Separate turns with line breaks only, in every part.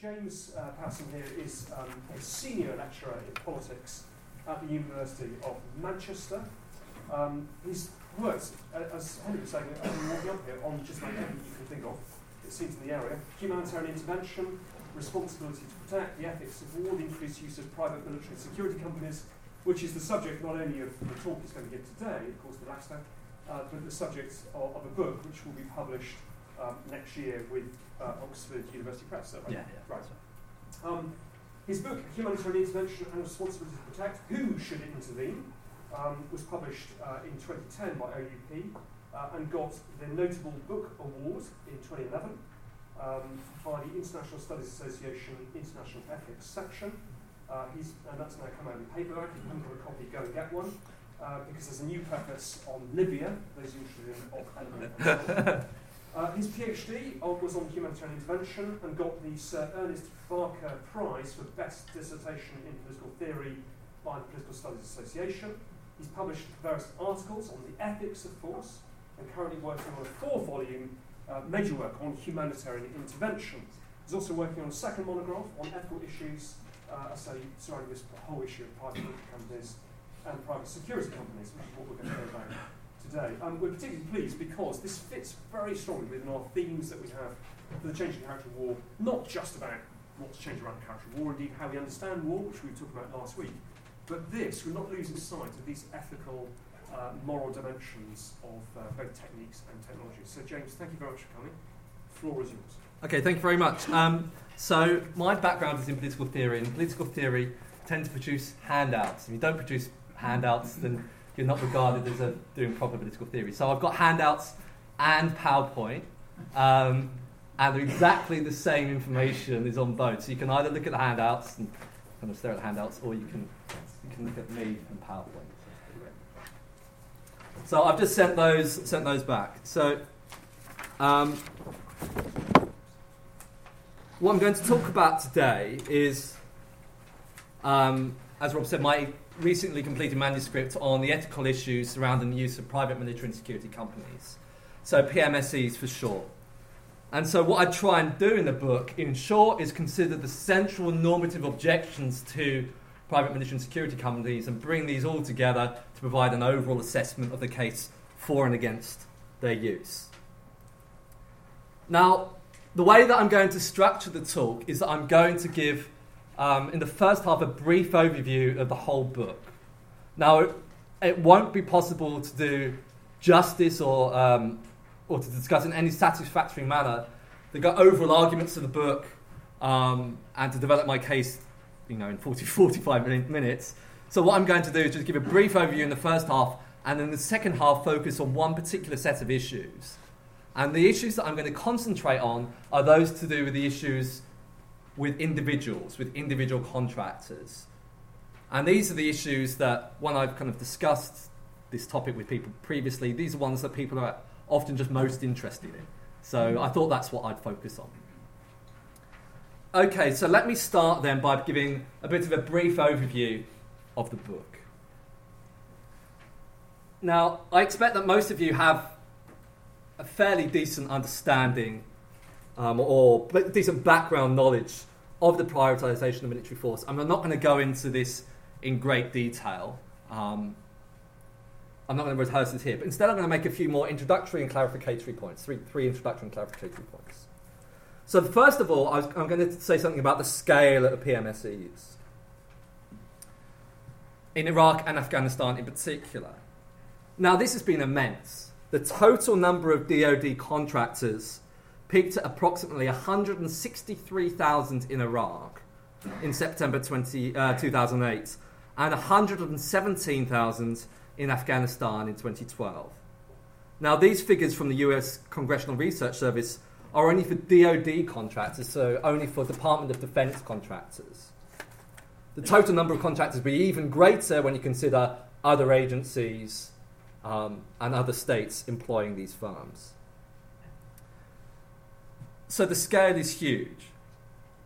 James uh, Pattison here is um, a senior lecturer in politics at the University of Manchester. Um, he's worked, uh, as Henry was saying, uh, walking up here, on just about everything you can think of, it seems, in the area. Humanitarian intervention, responsibility to protect, the ethics of war, the increased use of private military security companies, which is the subject not only of the talk he's going to give today, of course, the last uh, but the subject of, of, a book which will be published um, next year with uh, Oxford University Press. Right?
Yeah, yeah.
Right. Um, his book, Humanitarian Intervention and Responsibility to Protect, Who Should Intervene, um, was published uh, in 2010 by OUP uh, and got the Notable Book Award in 2011 um, by the International Studies Association International Ethics section. Uh, he's, and that's now come out in paperback. If you haven't got a copy, go and get one. Uh, because there's a new preface on Libya, those interested in uh, his PhD was on humanitarian intervention and got the Sir Ernest Barker Prize for Best Dissertation in Political Theory by the Political Studies Association. He's published various articles on the ethics of force and currently working on a four volume uh, major work on humanitarian intervention. He's also working on a second monograph on ethical issues, uh, surrounding this whole issue of private companies and private security companies, which is what we're going to hear about today. Um, we're particularly pleased because this fits very strongly within our themes that we have for the changing character of war, not just about what's changed around the character of war, indeed how we understand war, which we talked about last week, but this, we're not losing sight of these ethical, uh, moral dimensions of uh, both techniques and technologies. So, James, thank you very much for coming. The floor is yours.
Okay, thank you very much. Um, so, my background is in political theory, and political theory tends to produce handouts. If you don't produce handouts, then you're not regarded as a, doing proper political theory. So, I've got handouts and PowerPoint. Um, and exactly the same information is on both. So you can either look at the handouts and kind of stare at the handouts, or you can you can look at me and PowerPoint. So I've just sent those sent those back. So um, what I'm going to talk about today is, um, as Rob said, my recently completed manuscript on the ethical issues surrounding the use of private military and security companies. So PMSCs for short. And so, what I try and do in the book, in short, is consider the central normative objections to private military and security companies and bring these all together to provide an overall assessment of the case for and against their use. Now, the way that I'm going to structure the talk is that I'm going to give, um, in the first half, a brief overview of the whole book. Now, it, won't be possible to do justice or, um, or to discuss in any satisfactory manner the overall arguments of the book um, and to develop my case you know, in 40, 45 minutes. So what I'm going to do is just give a brief overview in the first half, and then the second half focus on one particular set of issues. And the issues that I'm going to concentrate on are those to do with the issues with individuals, with individual contractors. And these are the issues that, when I've kind of discussed this topic with people previously, these are ones that people are often just most interested in. So I thought that's what I'd focus on. Okay, so let me start then by giving a bit of a brief overview of the book. Now, I expect that most of you have a fairly decent understanding um, or decent background knowledge of the privatisation of military force. I'm not going to go into this in great detail. Um, I'm not going to rehearse this here, but instead I'm going to make a few more introductory and clarificatory points, three, three introductory and clarificatory points. So, first of all, I am going to say something about the scale of the PMSCs in Iraq and Afghanistan in particular. Now, this has been immense. The total number of DoD contractors peaked at approximately 163,000 in Iraq in September 20, uh, 2008 and 117,000 in Afghanistan in 2012. Now, these figures from the US Congressional Research Service are only for DoD contractors, so only for Department of Defense contractors. The total number of contractors will be even greater when you consider other agencies um, and other states employing these firms. So the scale is huge.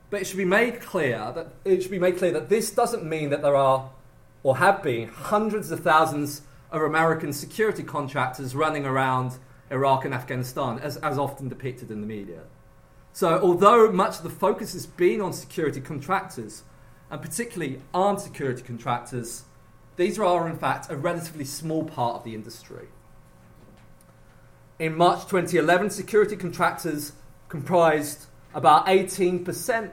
But it should be made clear that it should be made clear that this doesn't mean that there are or have been hundreds of thousands of American security contractors running around Iraq and Afghanistan, as, as often depicted in the media. So, although much of the focus has been on security contractors, and particularly armed security contractors, these are in fact a relatively small part of the industry. In March 2011, security contractors comprised about 18%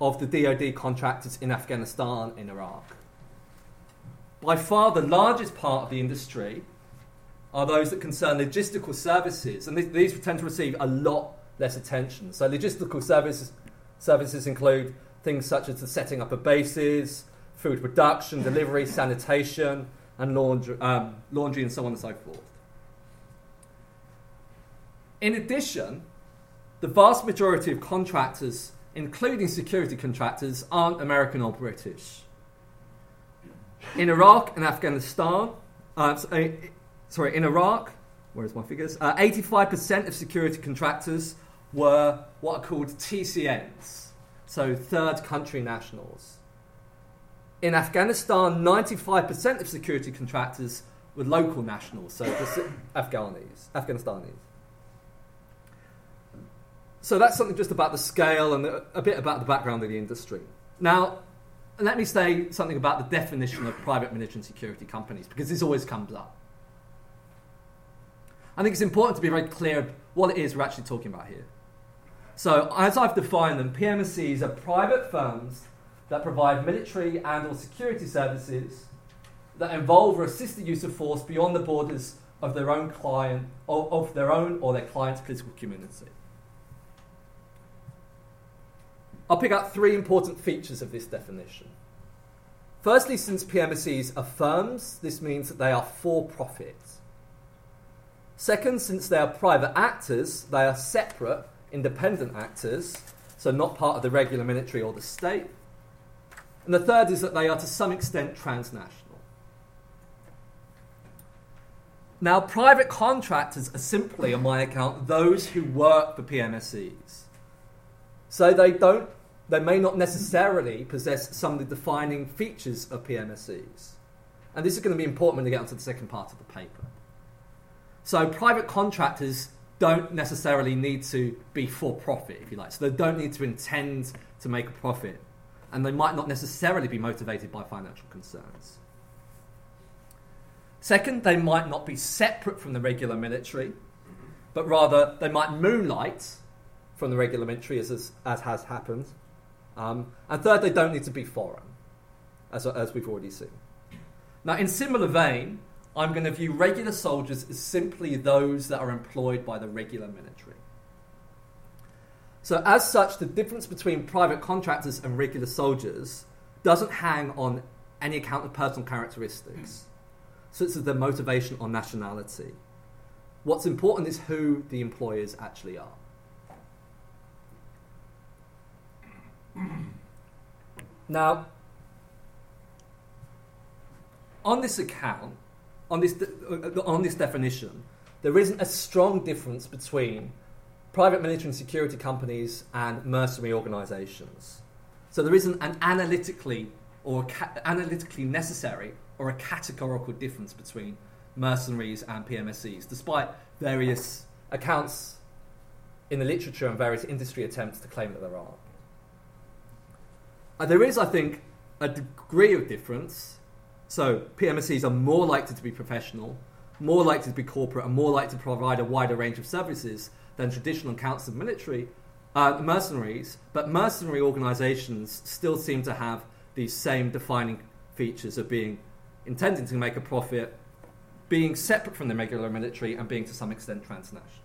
of the DoD contractors in Afghanistan and Iraq. By far the largest part of the industry are those that concern logistical services, and these tend to receive a lot less attention. So, logistical services, services include things such as the setting up of bases, food production, delivery, sanitation, and laundry, um, laundry, and so on and so forth. In addition, the vast majority of contractors, including security contractors, aren't American or British. In Iraq and Afghanistan, uh, sorry, in Iraq, where's my figures? Uh, 85% of security contractors were what are called TCNs, so third country nationals. In Afghanistan, 95% of security contractors were local nationals, so Afghanis, Afghanistanis. So that's something just about the scale and a bit about the background of the industry. Now, let me say something about the definition of private military and security companies, because this always comes up. I think it's important to be very clear what it is we're actually talking about here. So, as I've defined them, PMSCs are private firms that provide military and or security services that involve or assist the use of force beyond the borders of their own client or of their own or their client's political community. I'll pick out three important features of this definition. Firstly, since PMSCs are firms, this means that they are for profit. Second, since they are private actors, they are separate, independent actors, so not part of the regular military or the state. And the third is that they are to some extent transnational. Now, private contractors are simply, on my account, those who work for PMSCs. So they don't they may not necessarily possess some of the defining features of PMSCs. And this is going to be important when we get onto the second part of the paper. So private contractors don't necessarily need to be for profit, if you like. So they don't need to intend to make a profit. And they might not necessarily be motivated by financial concerns. Second, they might not be separate from the regular military, but rather they might moonlight from the regular military, as, as, as has happened. Um, and third, they don't need to be foreign, as, as we've already seen. Now, in similar vein, I'm going to view regular soldiers as simply those that are employed by the regular military. So, as such, the difference between private contractors and regular soldiers doesn't hang on any account of personal characteristics, such as their motivation or nationality. What's important is who the employers actually are. Now, on this account, on this, uh, on this definition, there isn't a strong difference between private military and security companies and mercenary organizations. So there isn't an analytically or ca- analytically necessary or a categorical difference between mercenaries and PMSCs, despite various accounts in the literature and various industry attempts to claim that there are. Uh, there is, I think, a degree of difference. So PMSCs are more likely to be professional, more likely to be corporate, and more likely to provide a wider range of services than traditional accounts of military uh, mercenaries. But mercenary organisations still seem to have these same defining features of being intending to make a profit, being separate from the regular military, and being to some extent transnational.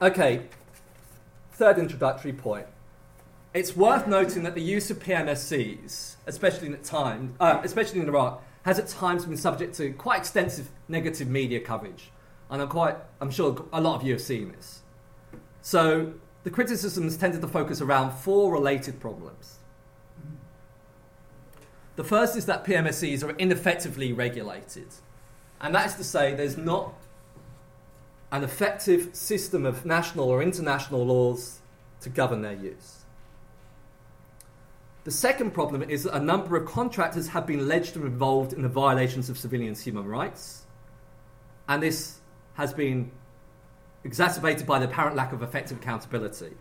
Okay, Third introductory point. It's worth noting that the use of PMSCs, especially in time, uh, especially in Iraq, has at times been subject to quite extensive negative media coverage, and I'm quite, I'm sure a lot of you have seen this. So the criticisms tended to focus around four related problems. The first is that PMSCs are ineffectively regulated, and that is to say, there's not an effective system of national or international laws to govern their use. The second problem is that a number of contractors have been alleged to be involved in the violations of civilians' human rights, and this has been exacerbated by the apparent lack of effective accountability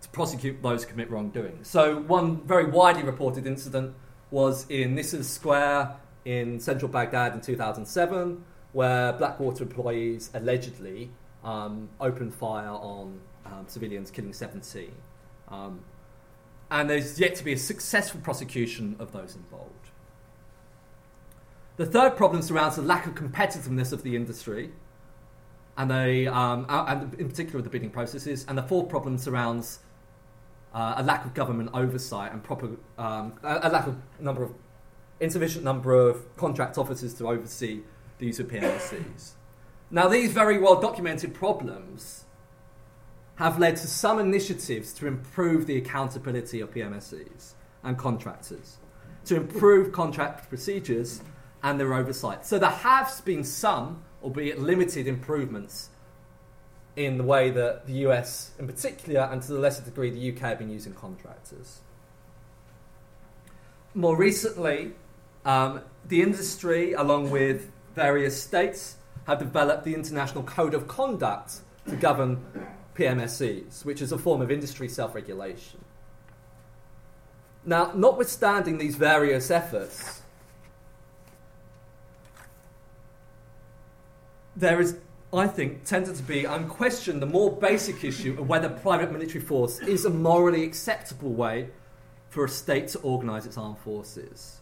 to prosecute those who commit wrongdoing. So, one very widely reported incident was in Nisour Square in central Baghdad in 2007, where Blackwater employees allegedly um, opened fire on um, civilians, killing 17. Um, and there's yet to be a successful prosecution of those involved. The third problem surrounds the lack of competitiveness of the industry, and, they, um, and in particular the bidding processes. And the fourth problem surrounds uh, a lack of government oversight and proper, um, a, a, lack of number of insufficient number of contract officers to oversee the use of Now, these very well documented problems have led to some initiatives to improve the accountability of PMSCs and contractors, to improve contract procedures and their oversight. So there have been some, albeit limited, improvements in the way that the US, in particular, and to the lesser degree the UK, have been using contractors. More recently, um, the industry, along with various states, have developed the International Code of Conduct to govern PMSCs, which is a form of industry self regulation. Now, notwithstanding these various efforts, there is, I think, tended to be unquestioned the more basic issue of whether private military force is a morally acceptable way for a state to organise its armed forces.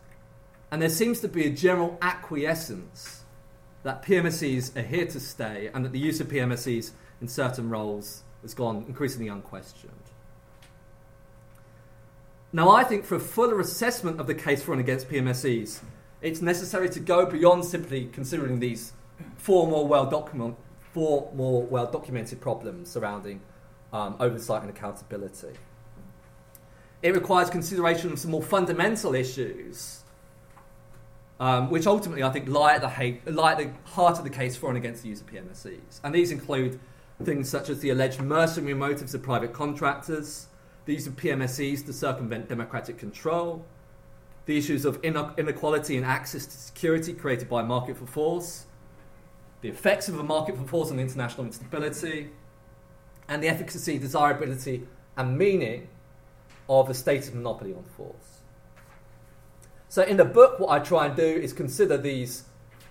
And there seems to be a general acquiescence that PMSCs are here to stay and that the use of PMSCs in certain roles has gone increasingly unquestioned. Now, I think for a fuller assessment of the case for and against PMSCs, it's necessary to go beyond simply considering these four more well documented four more well documented problems surrounding um, oversight and accountability. It requires consideration of some more fundamental issues, um, which ultimately I think lie at, the lie at the heart of the case for and against the use of PMSCs. And these include things such as the alleged mercenary motives of private contractors, the use of PMSCs to circumvent democratic control, the issues of inequality and access to security created by market for force, the effects of a market for force on international instability, and the efficacy, desirability, and meaning of a stated monopoly on force. So, in the book, what I try and do is consider these,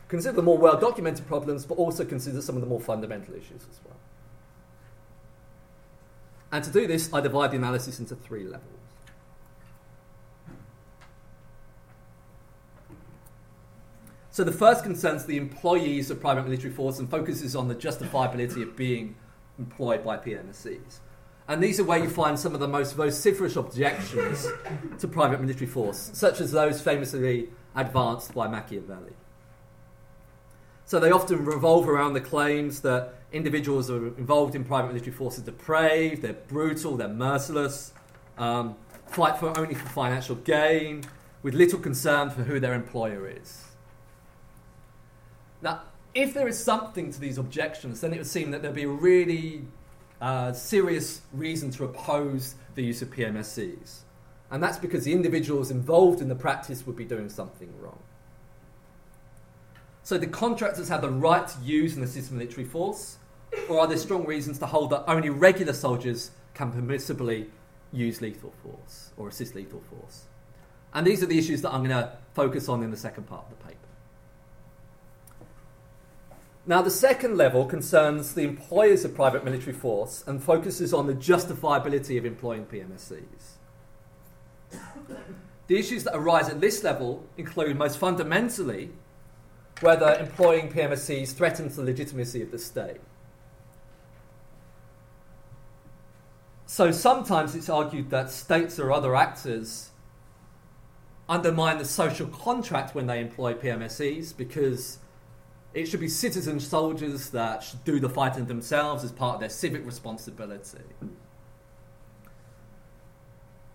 consider the more well documented problems, but also consider some of the more fundamental issues as well. And to do this, I divide the analysis into three levels. So the first concerns the employees of private military force and focuses on the justifiability of being employed by PMSCs. And these are where you find some of the most vociferous objections to private military force, such as those famously advanced by Machiavelli. So they often revolve around the claims that individuals are involved in private military force are depraved, they're brutal, they're merciless, um, fight for only for financial gain, with little concern for who their employer is. Now, if there is something to these objections, then it would seem that there'd be a really uh, serious reason to oppose the use of PMSCs. And that's because the individuals involved in the practice would be doing something wrong. So, the contractors have the right to use and assist military force? Or are there strong reasons to hold that only regular soldiers can permissibly use lethal force or assist lethal force? And these are the issues that I'm going to focus on in the second part of the paper. Now, the second level concerns the employers of private military force and focuses on the justifiability of employing PMSCs. The issues that arise at this level include, most fundamentally, whether employing PMSCs threatens the legitimacy of the state. So sometimes it's argued that states or other actors undermine the social contract when they employ PMSCs because it should be citizen soldiers that should do the fighting themselves as part of their civic responsibility.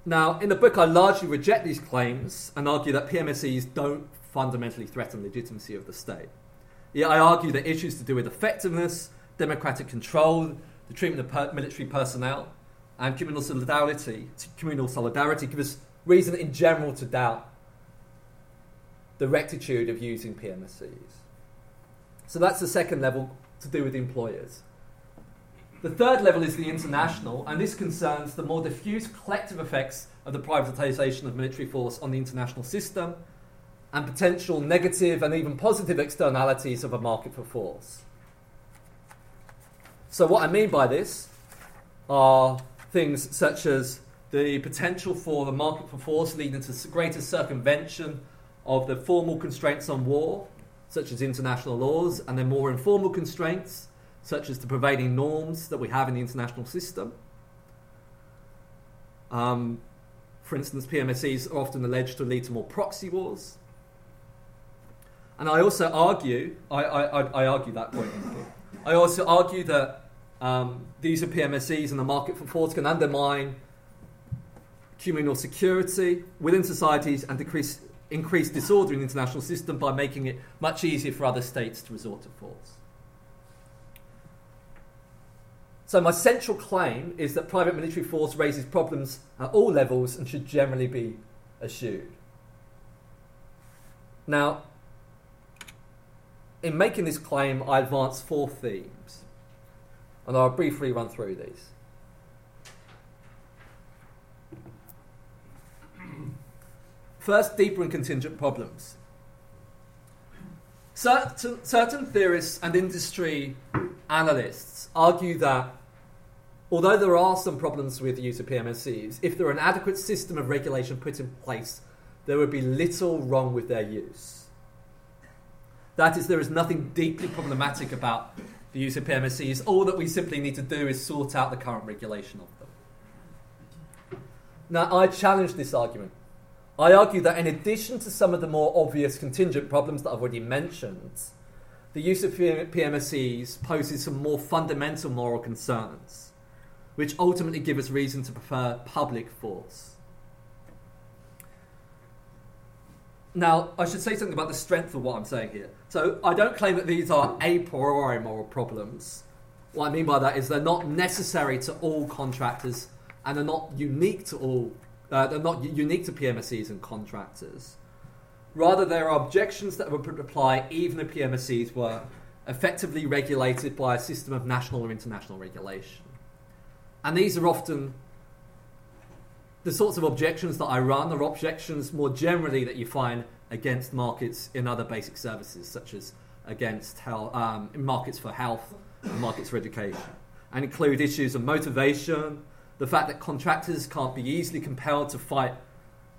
Now, in the book, I largely reject these claims and argue that PMSCs don't fundamentally threaten the legitimacy of the state. Yet I argue that issues to do with effectiveness, democratic control, the treatment of per- military personnel, and communal solidarity, communal solidarity give us reason in general to doubt the rectitude of using PMSCs. So that's the second level to do with employers. The third level is the international, and this concerns the more diffuse collective effects of the privatisation of military force on the international system and potential negative and even positive externalities of a market for force. So, what I mean by this are things such as the potential for the market for force leading to greater circumvention of the formal constraints on war, such as international laws, and then more informal constraints, such as the prevailing norms that we have in the international system. Um, for instance, PMSCs are often alleged to lead to more proxy wars. And I also argue, I, I, I argue that point. I also argue that um, the use of PMSCs and the market for force can undermine communal security within societies and decrease, increase disorder in the international system by making it much easier for other states to resort to force. So, my central claim is that private military force raises problems at all levels and should generally be eschewed. Now, in making this claim, I advance four themes, and I'll briefly run through these. First, deeper and contingent problems. Certain, certain theorists and industry analysts argue that although there are some problems with the use of PMSCs, if there were an adequate system of regulation put in place, there would be little wrong with their use. That is, there is nothing deeply problematic about the use of PMSCs. All that we simply need to do is sort out the current regulation of them. Now, I challenge this argument. I argue that in addition to some of the more obvious contingent problems that I've already mentioned, the use of PMSCs poses some more fundamental moral concerns, which ultimately give us reason to prefer public force. Now, I should say something about the strength of what I'm saying here. So, I don't claim that these are a priori moral problems. What I mean by that is they're not necessary to all contractors and they're not unique to all uh, they're not unique to PMSCs and contractors. Rather, there are objections that would apply even if PMSCs were effectively regulated by a system of national or international regulation. And these are often the sorts of objections that I run are objections more generally that you find against markets in other basic services, such as against health, um, markets for health, markets for education, and include issues of motivation, the fact that contractors can't be easily compelled to fight,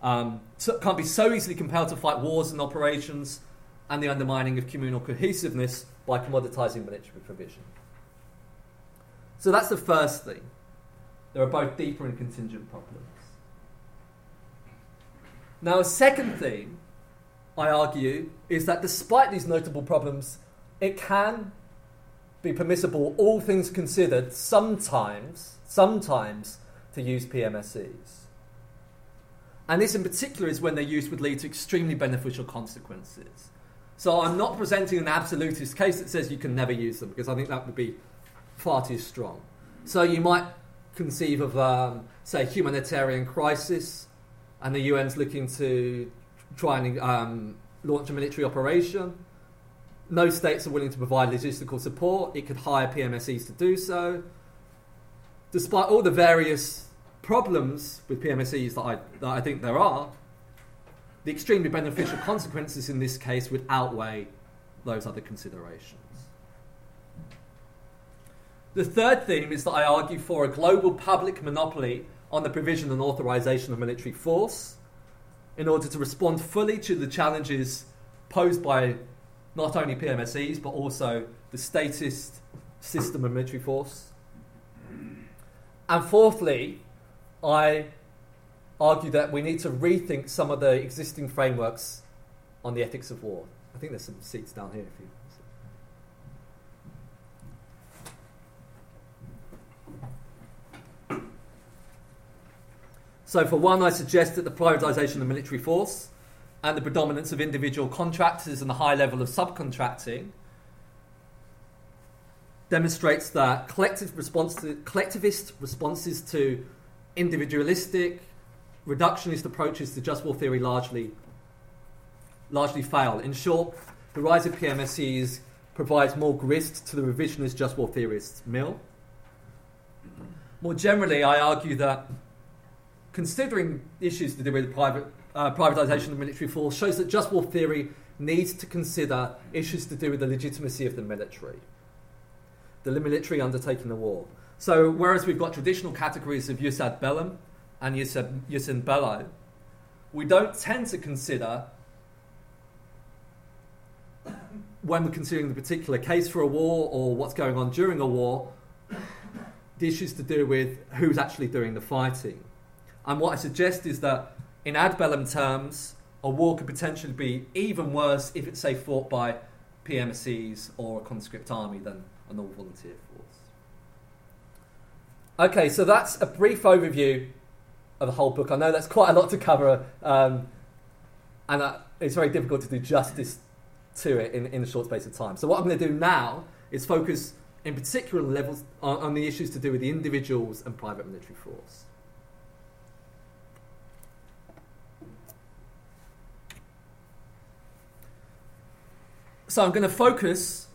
um, can't be so easily compelled to fight wars and operations, and the undermining of communal cohesiveness by commoditizing military provision. So that's the first thing. There are both deeper and contingent problems. Now, a second thing I argue is that despite these notable problems, it can be permissible, all things considered, sometimes sometimes to use PMSCs. And this in particular is when their use would lead to extremely beneficial consequences. So I'm not presenting an absolutist case that says you can never use them because I think that would be far too strong. So you might conceive of, um, say, humanitarian crisis, and the UN's looking to try and um, launch a military operation. No states are willing to provide logistical support. It could hire PMSCs to do so despite all the various problems with PMSCs that I, that I think there are, the extremely beneficial consequences in this case would outweigh those other considerations. The third theme is that I argue for a global public monopoly on the provision and authorization of military force in order to respond fully to the challenges posed by not only PMSCs but also the statist system of military force. And fourthly, I argue that we need to rethink some of the existing frameworks on the ethics of war. I think there's some seats down here if you. So, for one, I suggest that the privatisation of military force and the predominance of individual contractors and the high level of subcontracting demonstrates that collective response to, collectivist responses to individualistic, reductionist approaches to just war theory largely, largely fail. In short, the rise of PMSCs provides more grist to the revisionist just war theorists' mill. more generally, I argue that considering issues to do with private, uh, privatisation of military force shows that just war theory needs to consider issues to do with the legitimacy of the military, the military undertaking the war. So, whereas we've got traditional categories of jus ad bellum and jus, ad, jus in bello, we don't tend to consider, when we're considering the particular case for a war or what's going on during a war, the issues to do with who's actually doing the fighting. And what I suggest is that in ad bellum terms, a war could potentially be even worse if it's, say, fought by PMCs or a conscript army than a normal volunteer force. Okay, so that's a brief overview of the whole book. I know that's quite a lot to cover, um, and uh, it's very difficult to do justice to it in, in a short space of time. So, what I'm going to do now is focus in particular levels on, on the issues to do with the individuals and private military force. So I'm going to focus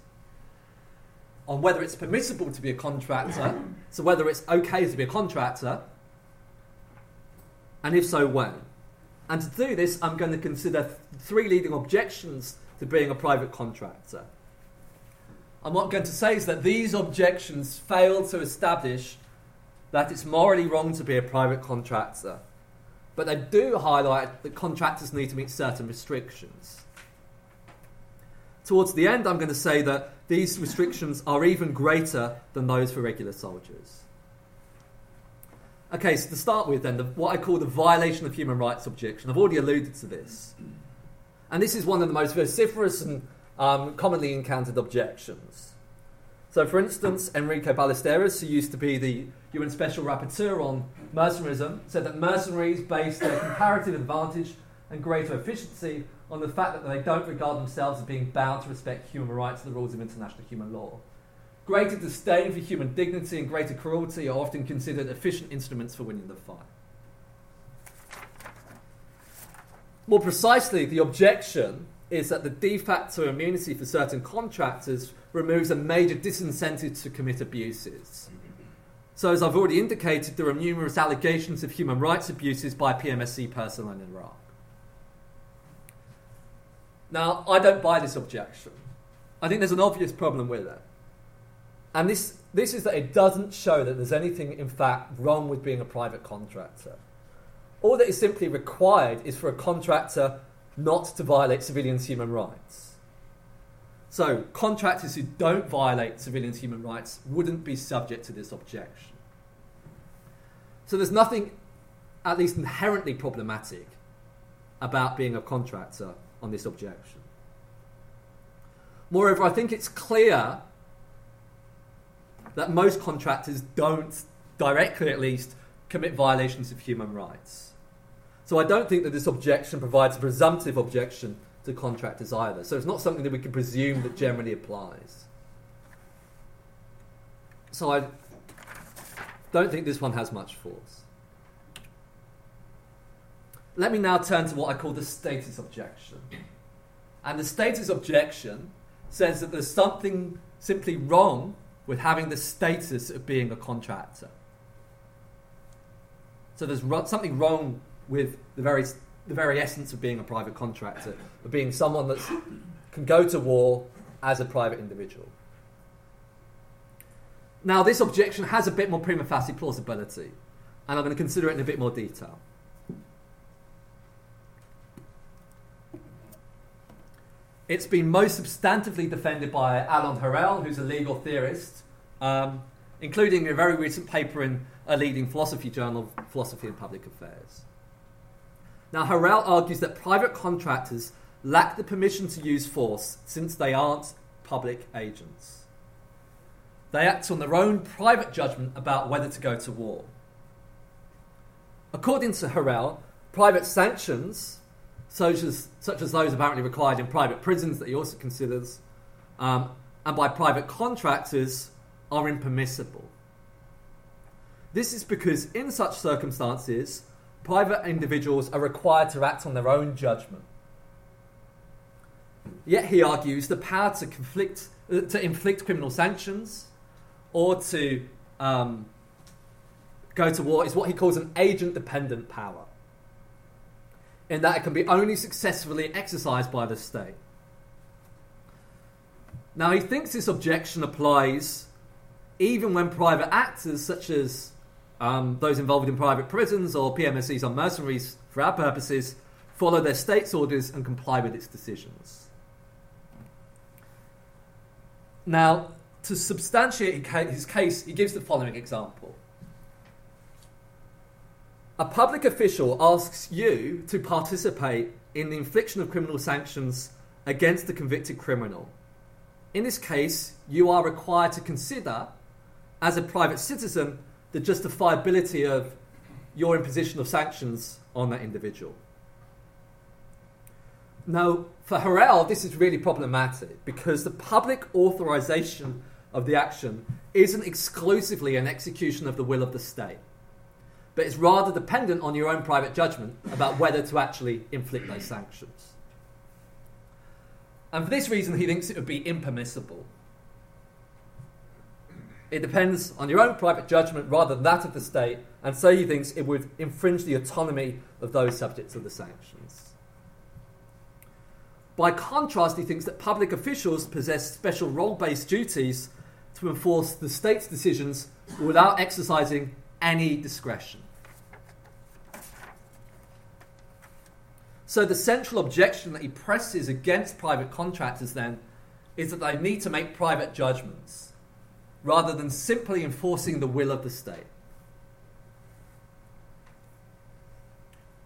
on whether it's permissible to be a contractor, so whether it's okay to be a contractor, and if so, when. And to do this, I'm going to consider th- three leading objections to being a private contractor. And what I'm going to say is that these objections fail to establish that it's morally wrong to be a private contractor, but they do highlight that contractors need to meet certain restrictions. Towards the end, I'm going to say that these restrictions are even greater than those for regular soldiers. Okay, so to start with, then, the, what I call the violation of human rights objection. I've already alluded to this. And this is one of the most vociferous and um, commonly encountered objections. So, for instance, Enrique Ballesteros, who used to be the UN Special Rapporteur on mercenarism, said that mercenaries base their comparative advantage and greater efficiency on the fact that they don't regard themselves as being bound to respect human rights and the rules of international human law. Greater disdain for human dignity and greater cruelty are often considered efficient instruments for winning the fight. More precisely, the objection is that the de facto immunity for certain contractors removes a major disincentive to commit abuses. So, as I've already indicated, there are numerous allegations of human rights abuses by PMSC personnel in Iraq. Now, I don't buy this objection. I think there's an obvious problem with it. And this, this is that it doesn't show that there's anything, in fact, wrong with being a private contractor. All that is simply required is for a contractor not to violate civilians' human rights. So, contractors who don't violate civilians' human rights wouldn't be subject to this objection. So, there's nothing, at least inherently problematic, about being a contractor on this objection. Moreover, I think it's clear that most contractors don't, directly at least, commit violations of human rights. So I don't think that this objection provides a presumptive objection to contractors either. So it's not something that we can presume that generally applies. So I don't think this one has much force. Let me now turn to what I call the status objection. And the status objection says that there's something simply wrong with having the status of being a contractor. So there's ro- something wrong with the very, the very essence of being a private contractor, of being someone that can go to war as a private individual. Now, this objection has a bit more prima facie plausibility, and I'm going to consider it in a bit more detail. It's been most substantively defended by Alon Harel, who's a legal theorist, um, including a very recent paper in a leading philosophy journal, Philosophy and Public Affairs. Now, Harel argues that private contractors lack the permission to use force since they aren't public agents. They act on their own private judgment about whether to go to war. According to Harel, private sanctions such as, such as those apparently required in private prisons that he also considers, um, and by private contractors, are impermissible. This is because, in such circumstances, private individuals are required to act on their own judgment. Yet, he argues, the power to, conflict, uh, to inflict criminal sanctions or to um, go to war is what he calls an agent dependent power, in that it can be only successfully exercised by the state. Now, he thinks this objection applies even when private actors, such as um, those involved in private prisons or PMSCs on mercenaries for our purposes, follow their state's orders and comply with its decisions. Now, to substantiate his case, he gives the following example. A public official asks you to participate in the infliction of criminal sanctions against a convicted criminal. In this case, you are required to consider, as a private citizen, the justifiability of your imposition of sanctions on that individual. Now, for Harel, this is really problematic because the public authorization of the action isn't exclusively an execution of the will of the state, but it's rather dependent on your own private judgment about whether to actually inflict those sanctions. And for this reason, he thinks it would be impermissible. It depends on your own private judgment rather than that of the state, and so he thinks it would infringe the autonomy of those subjects of the sanctions. By contrast, he thinks that public officials possess special role based duties to enforce the state's decisions without exercising any discretion. So, the central objection that he presses against private contractors then is that they need to make private judgments rather than simply enforcing the will of the state.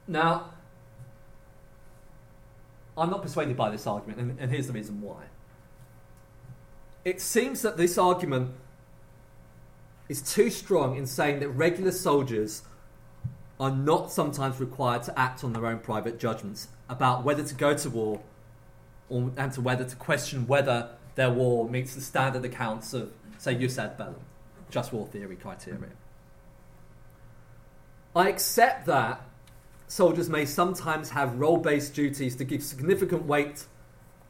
Now, I'm not persuaded by this argument, and, and here's the reason why. It seems that this argument is too strong in saying that regular soldiers are not sometimes required to act on their own private judgments about whether to go to war or, and to whether to question whether their war meets the standard accounts of, say, jus ad bellum, just war theory criteria. I accept that soldiers may sometimes have role based duties to give significant weight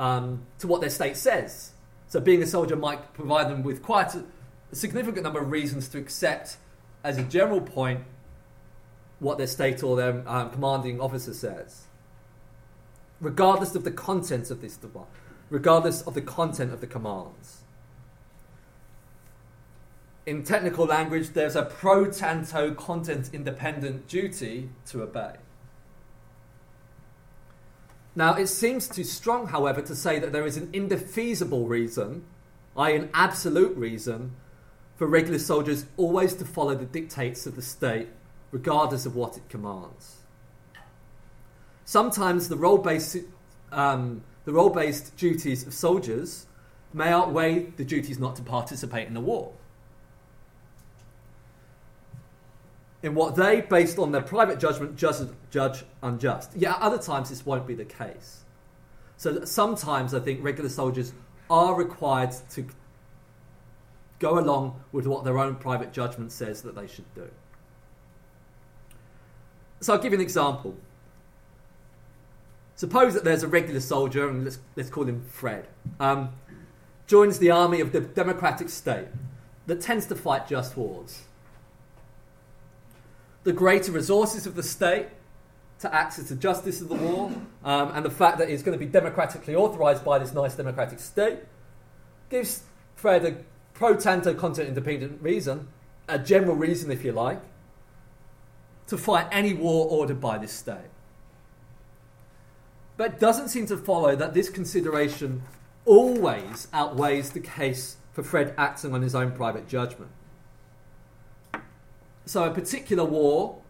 um, to what their state says. So, being a soldier might provide them with quite a, a significant number of reasons to accept, as a general point, what their state or their um, commanding officer says, regardless of the content of this regardless of the content of the commands. In technical language, there's a pro tanto content independent duty to obey. Now, it seems too strong, however, to say that there is an indefeasible reason, i.e., an absolute reason, for regular soldiers always to follow the dictates of the state, regardless of what it commands. Sometimes the role based um, the role based duties of soldiers may outweigh the duties not to participate in the war. in what they, based on their private judgment, just judge unjust. Yeah, other times this won't be the case. So sometimes I think regular soldiers are required to go along with what their own private judgment says that they should do. So I'll give you an example. Suppose that there's a regular soldier, and let's, let's call him Fred, um, joins the army of the democratic state that tends to fight just wars the greater resources of the state to access the justice of the war, um, and the fact that it's going to be democratically authorized by this nice democratic state gives Fred a pro tanto content independent reason, a general reason, if you like, to fight any war ordered by this state. But it doesn't seem to follow that this consideration always outweighs the case for Fred acting on his own private judgment. So a particular war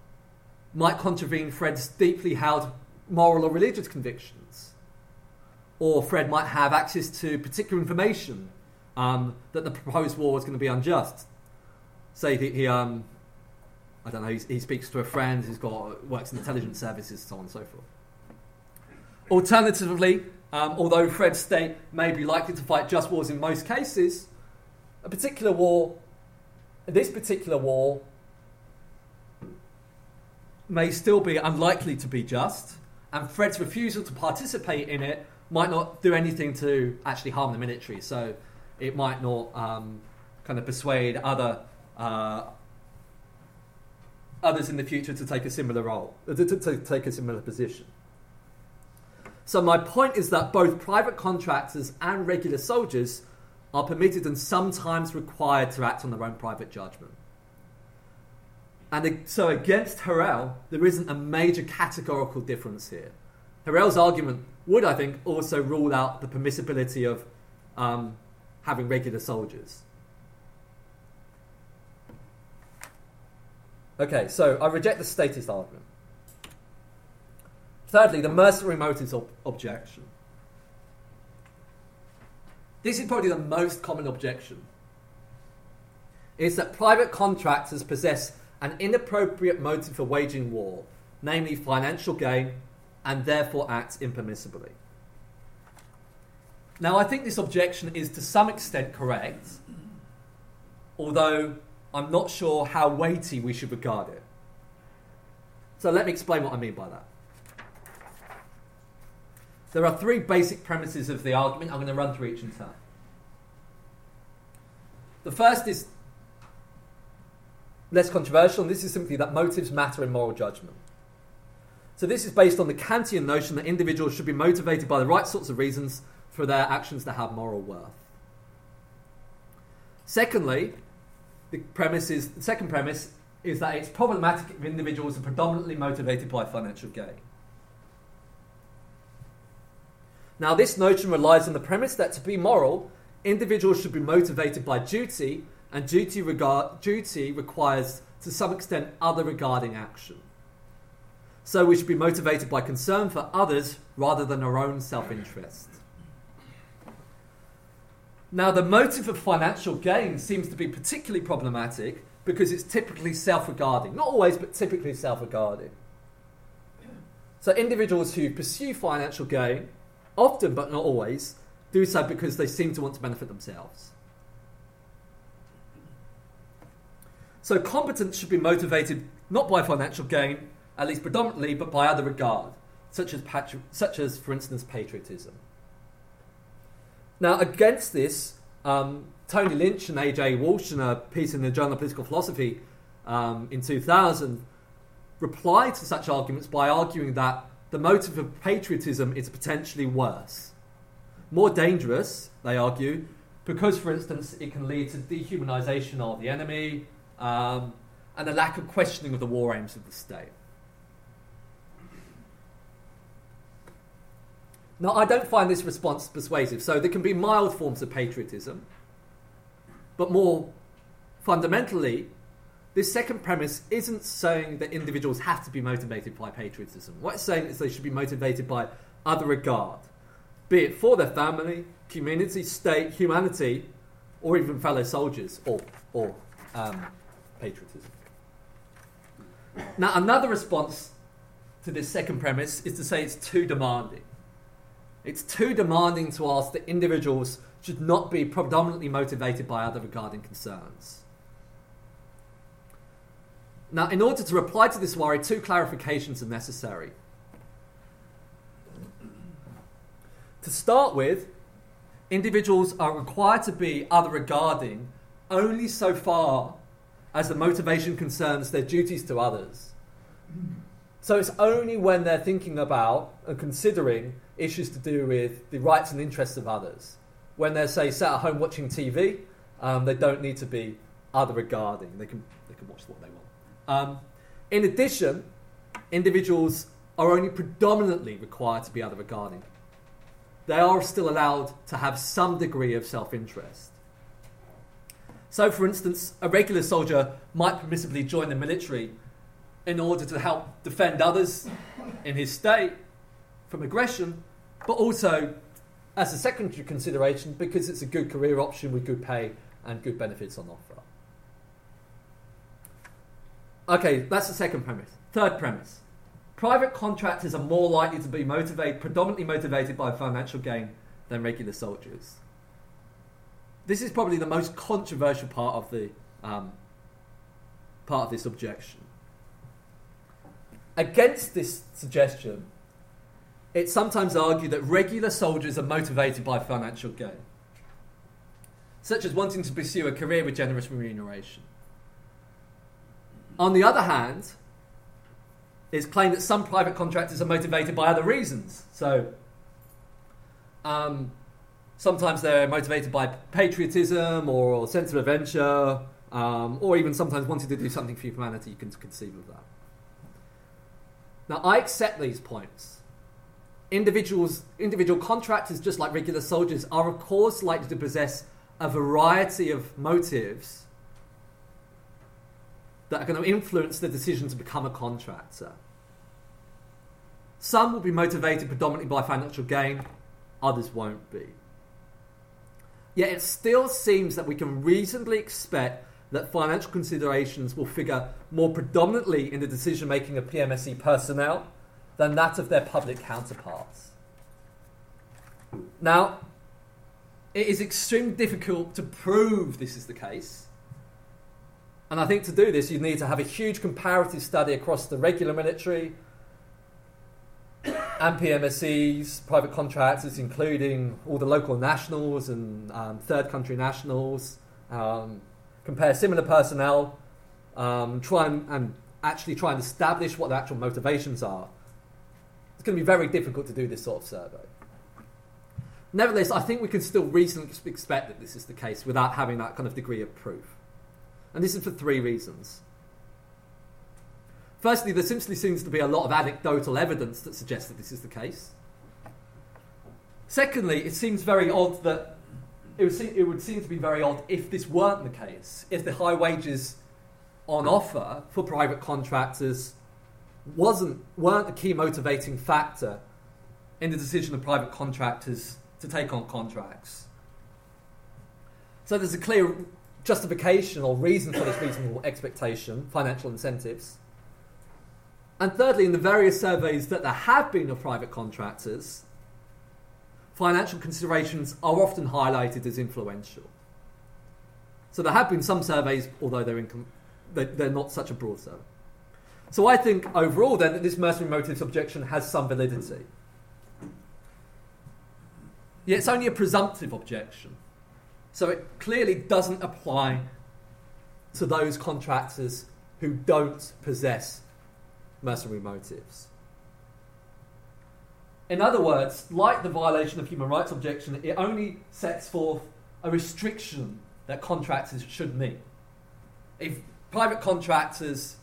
might contravene Fred's deeply held moral or religious convictions. Or Fred might have access to particular information um, that the proposed war is going to be unjust. Say that he, um, I don't know, he, he speaks to a friend who's got works in intelligence services, so on and so forth. Alternatively, um, although Fred's state may be likely to fight just wars in most cases, a particular war, this particular war, may still be unlikely to be just, and Fred's refusal to participate in it might not do anything to actually harm the military. So it might not um, kind of persuade other uh, others in the future to take a similar role, uh, to, to, take a similar position. So my point is that both private contractors and regular soldiers are permitted and sometimes required to act on their own private judgment. And so against Harel, there isn't a major categorical difference here. Harel's argument would, I think, also rule out the permissibility of um, having regular soldiers. Okay, so I reject the statist argument. Thirdly, the mercenary motives ob- objection. This is probably the most common objection. Is that private contractors possess an inappropriate motive for waging war, namely financial gain, and therefore act impermissibly. Now, I think this objection is to some extent correct, although I'm not sure how weighty we should regard it. So, let me explain what I mean by that. There are three basic premises of the argument. I'm going to run through each in turn. The first is less controversial, and this is simply that motives matter in moral judgment. So, this is based on the Kantian notion that individuals should be motivated by the right sorts of reasons for their actions to have moral worth. Secondly, the premise is the second premise is that it's problematic if individuals are predominantly motivated by financial gain. Now, this notion relies on the premise that to be moral, individuals should be motivated by duty, and duty, regard, duty requires, to some extent, other regarding action. So we should be motivated by concern for others rather than our own self interest. Now, the motive of financial gain seems to be particularly problematic because it's typically self regarding. Not always, but typically self regarding. So, individuals who pursue financial gain, often but not always, do so because they seem to want to benefit themselves. So, combatants should be motivated not by financial gain, at least predominantly, but by other regard, such as, patri- such as for instance, patriotism. Now, against this, um, Tony Lynch and A.J. Walsh, in a piece in the Journal of Political Philosophy um, in 2000, replied to such arguments by arguing that the motive of patriotism is potentially worse. More dangerous, they argue, because, for instance, it can lead to dehumanization of the enemy um, and a lack of questioning of the war aims of the state. Now, I don't find this response persuasive. So, there can be mild forms of patriotism, but more fundamentally, this second premise isn't saying that individuals have to be motivated by patriotism. What it's saying is they should be motivated by other regard, be it for their family, community, state, humanity, or even fellow soldiers or, or um, patriotism. Now, another response to this second premise is to say it's too demanding. It's too demanding to ask that individuals should not be predominantly motivated by other regarding concerns. Now, in order to reply to this worry, two clarifications are necessary. To start with, individuals are required to be other regarding only so far as the motivation concerns their duties to others. So it's only when they're thinking about and considering issues to do with the rights and interests of others. When they're, say, sat at home watching TV, um, they don't need to be other regarding. They can, they can watch what they want. Um, in addition, individuals are only predominantly required to be other regarding. They are still allowed to have some degree of self interest. So, for instance, a regular soldier might permissibly join the military in order to help defend others in his state from aggression, but also as a secondary consideration because it's a good career option with good pay and good benefits on offer. Okay, that's the second premise. Third premise. Private contractors are more likely to be motivated, predominantly motivated by financial gain than regular soldiers. This is probably the most controversial part of the um, part of this objection. Against this suggestion, it's sometimes argued that regular soldiers are motivated by financial gain, such as wanting to pursue a career with generous remuneration. On the other hand, it's claimed that some private contractors are motivated by other reasons. So, um, sometimes they're motivated by patriotism or sense of adventure, um, or even sometimes wanting to do something for humanity. You can conceive of that. Now, I accept these points. Individuals, individual contractors, just like regular soldiers, are of course likely to possess a variety of motives that are going to influence the decision to become a contractor. Some will be motivated predominantly by financial gain, others won't be. Yet it still seems that we can reasonably expect that financial considerations will figure more predominantly in the decision making of PMSC personnel than that of their public counterparts. Now, it is extremely difficult to prove this is the case. And I think to do this, you need to have a huge comparative study across the regular military and PMSCs, private contractors, including all the local nationals and um, third country nationals, um, compare similar personnel, um, try and, and actually try and establish what the actual motivations are. It's going to be very difficult to do this sort of survey. Nevertheless, I think we can still reasonably expect that this is the case without having that kind of degree of proof. And this is for three reasons. Firstly, there simply seems to be a lot of anecdotal evidence that suggests that this is the case. Secondly, it seems very odd that it would, seem, it would seem to be very odd if this weren't the case, if the high wages on offer for private contractors wasn't weren't a key motivating factor in the decision of private contractors to take on contracts. So there's a clear justification or reason for this reasonable expectation, financial incentives. And thirdly, in the various surveys that there have been of private contractors, financial considerations are often highlighted as influential. So there have been some surveys, although they're, they're not such a broad survey. So I think overall then that this mercenary motives objection has some validity. Yet it's only a presumptive objection. So it clearly doesn't apply to those contractors who don't possess mercenary motives. In other words, like the violation of human rights objection, it only sets forth a restriction that contractors should meet. If private contractors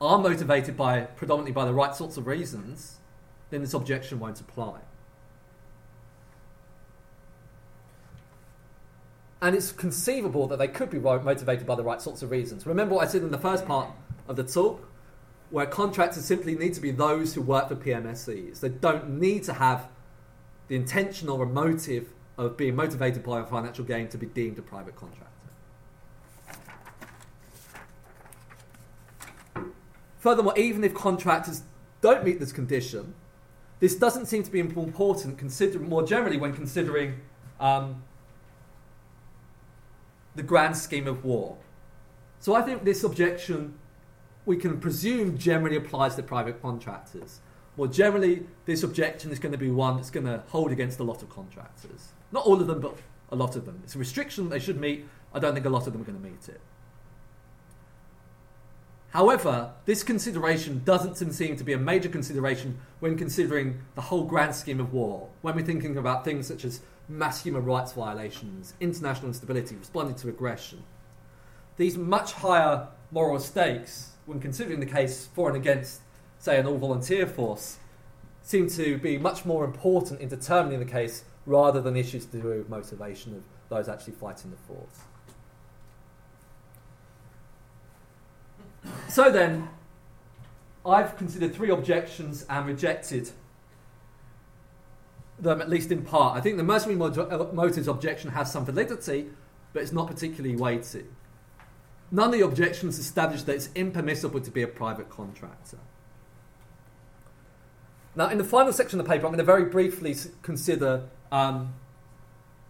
are motivated by predominantly by the right sorts of reasons, then this objection won't apply. And it's conceivable that they could be motivated by the right sorts of reasons. Remember what I said in the first part of the talk? Where contractors simply need to be those who work for PMSCs. They don't need to have the intention or a motive of being motivated by a financial gain to be deemed a private contractor. Furthermore, even if contractors don't meet this condition, this doesn't seem to be important consider- more generally when considering um, the grand scheme of war. So I think this objection we can presume generally applies to private contractors. Well, generally, this objection is going to be one that's going to hold against a lot of contractors. Not all of them, but a lot of them. It's a restriction they should meet. I don't think a lot of them are going to meet it. However, this consideration doesn't seem to be a major consideration when considering the whole grand scheme of war, when we're thinking about things such as mass human rights violations, international instability, responding to aggression. These much higher moral stakes when considering the case for and against, say, an all volunteer force, seem to be much more important in determining the case rather than issues to do with motivation of those actually fighting the force. So then, I've considered three objections and rejected them, at least in part. I think the mercenary uh, motives objection has some validity, but it's not particularly weighty. None of the objections establish that it's impermissible to be a private contractor. Now, in the final section of the paper, I'm going to very briefly consider um,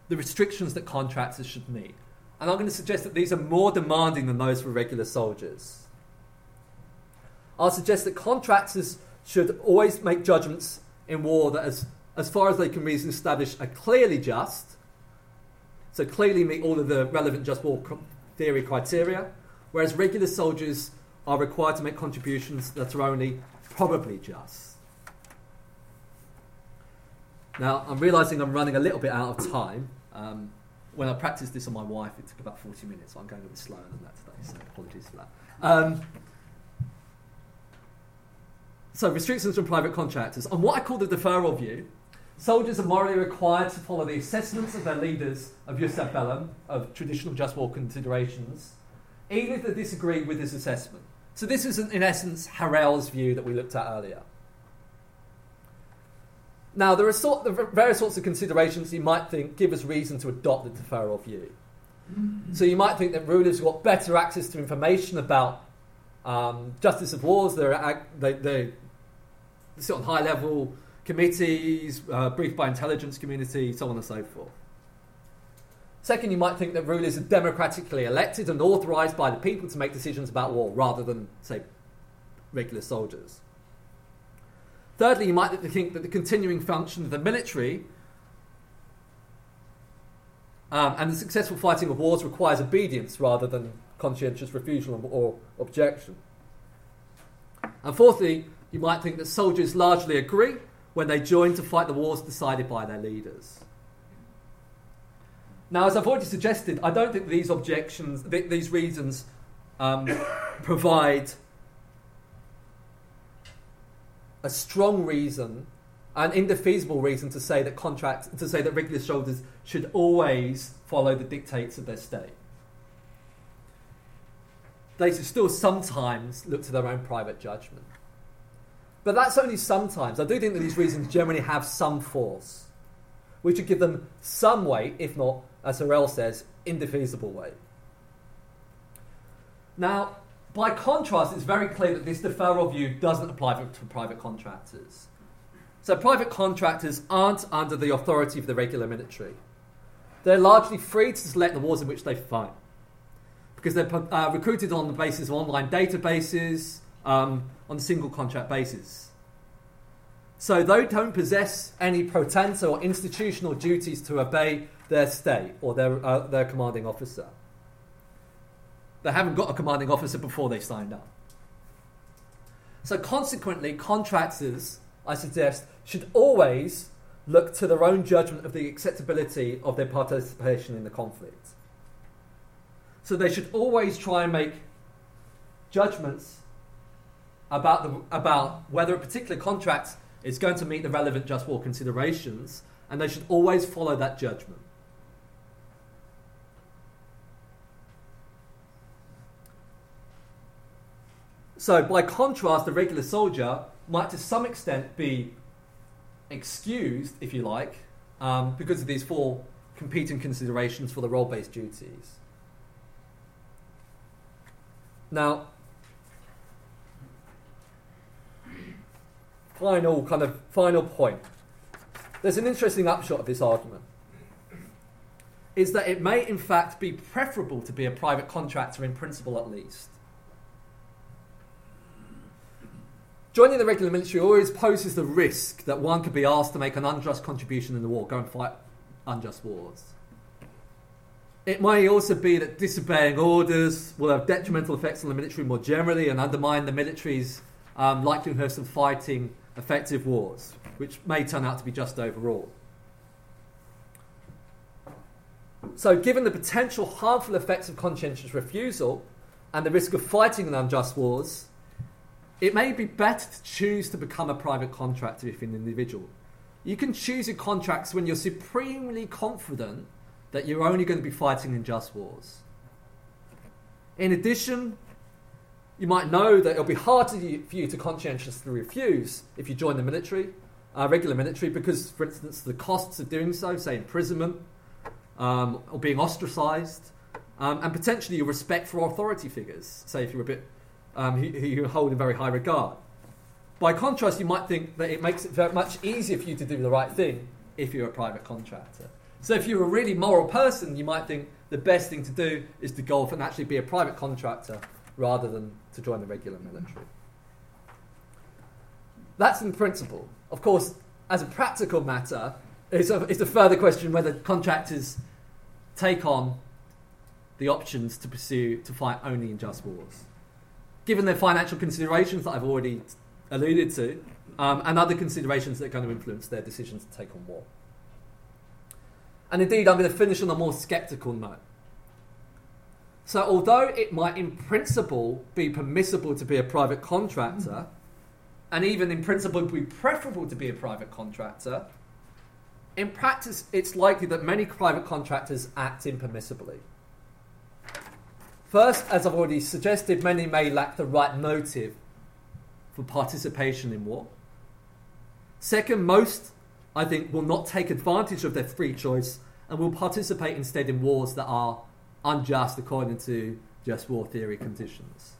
the restrictions that contractors should meet. And I'm going to suggest that these are more demanding than those for regular soldiers. I'll suggest that contractors should always make judgments in war that, as, as far as they can reasonably establish, are clearly just, so clearly meet all of the relevant just war theory criteria, whereas regular soldiers are required to make contributions that are only probably just. Now, I'm realizing I'm running a little bit out of time. Um, when I practiced this on my wife, it took about 40 minutes, so I'm going a bit slower than that today, so apologies for that. Um, so, restrictions from private contractors. On what I call the deferral view, soldiers are morally required to follow the assessments of their leaders of ad bellum, of traditional just war considerations, even if they disagree with this assessment. So, this is, in essence, Harel's view that we looked at earlier. Now, there are sort, are various sorts of considerations you might think give us reason to adopt the deferral view. So you might think that rulers have got better access to information about um, justice of wars. They're, they, they sit on high level committees, uh, briefed by intelligence community, so on and so forth. Second, you might think that rulers are democratically elected and authorized by the people to make decisions about war rather than, say, regular soldiers. Thirdly, you might think that the continuing function of the military um, and the successful fighting of wars requires obedience rather than conscientious refusal or objection. And fourthly, you might think that soldiers largely agree when they join to fight the wars decided by their leaders. Now, as I've already suggested, I don't think these objections, th- these reasons, um, provide a strong reason, an indefeasible reason to say that contract to say that regular soldiers should always follow the dictates of their state. They should still sometimes look to their own private judgment. But that's only sometimes. I do think that these reasons generally have some force, We should give them some weight, if not, as Harel says, indefeasible weight. Now, by contrast, it's very clear that this deferral view doesn't apply to private contractors. So, private contractors aren't under the authority of the regular military. They're largely free to select the wars in which they fight because they're uh, recruited on the basis of online databases um, on a single contract basis. So, they don't possess any pro or institutional duties to obey their state or their, uh, their commanding officer. They haven't got a commanding officer before they signed up. So, consequently, contractors, I suggest, should always look to their own judgment of the acceptability of their participation in the conflict. So, they should always try and make judgments about, the, about whether a particular contract is going to meet the relevant just war considerations, and they should always follow that judgment. So, by contrast, the regular soldier might to some extent be excused, if you like, um, because of these four competing considerations for the role based duties. Now, final kind of final point. There's an interesting upshot of this argument. Is that it may in fact be preferable to be a private contractor in principle at least Joining the regular military always poses the risk that one could be asked to make an unjust contribution in the war, go and fight unjust wars. It may also be that disobeying orders will have detrimental effects on the military more generally and undermine the military's um, likelihood of some fighting effective wars, which may turn out to be just overall. So, given the potential harmful effects of conscientious refusal and the risk of fighting in unjust wars, it may be better to choose to become a private contractor if an individual. You can choose your contracts when you're supremely confident that you're only going to be fighting in just wars. In addition, you might know that it'll be hard for you to conscientiously refuse if you join the military, uh, regular military, because, for instance, the costs of doing so, say imprisonment um, or being ostracized, um, and potentially your respect for authority figures, say if you're a bit um, who, who you hold in very high regard. By contrast, you might think that it makes it very much easier for you to do the right thing if you're a private contractor. So, if you're a really moral person, you might think the best thing to do is to go off and actually be a private contractor rather than to join the regular military. That's in principle. Of course, as a practical matter, it's a, it's a further question whether contractors take on the options to pursue to fight only in just wars given their financial considerations that I've already alluded to, um, and other considerations that are going to influence their decisions to take on war. And indeed, I'm going to finish on a more skeptical note. So, although it might in principle be permissible to be a private contractor, and even in principle be preferable to be a private contractor, in practice it's likely that many private contractors act impermissibly. First, as I've already suggested, many may lack the right motive for participation in war. Second, most, I think, will not take advantage of their free choice and will participate instead in wars that are unjust according to just war theory conditions.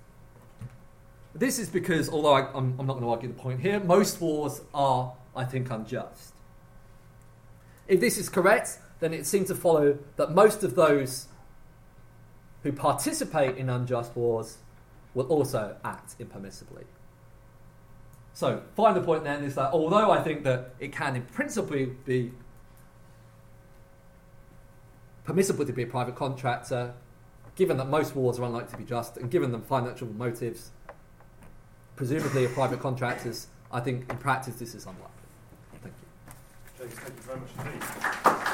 This is because, although I, am not going to argue the point here, most wars are, I think, unjust. If this is correct, then it seems to follow that most of those who participate in unjust wars will also act impermissibly. So, final point then is that although I think that it can in principle be permissible to be a private contractor, given that most wars are unlikely to be just, and given the financial motives, presumably of private contractors, I think in practice this is unlikely. Thank you.
James, thank you very much indeed.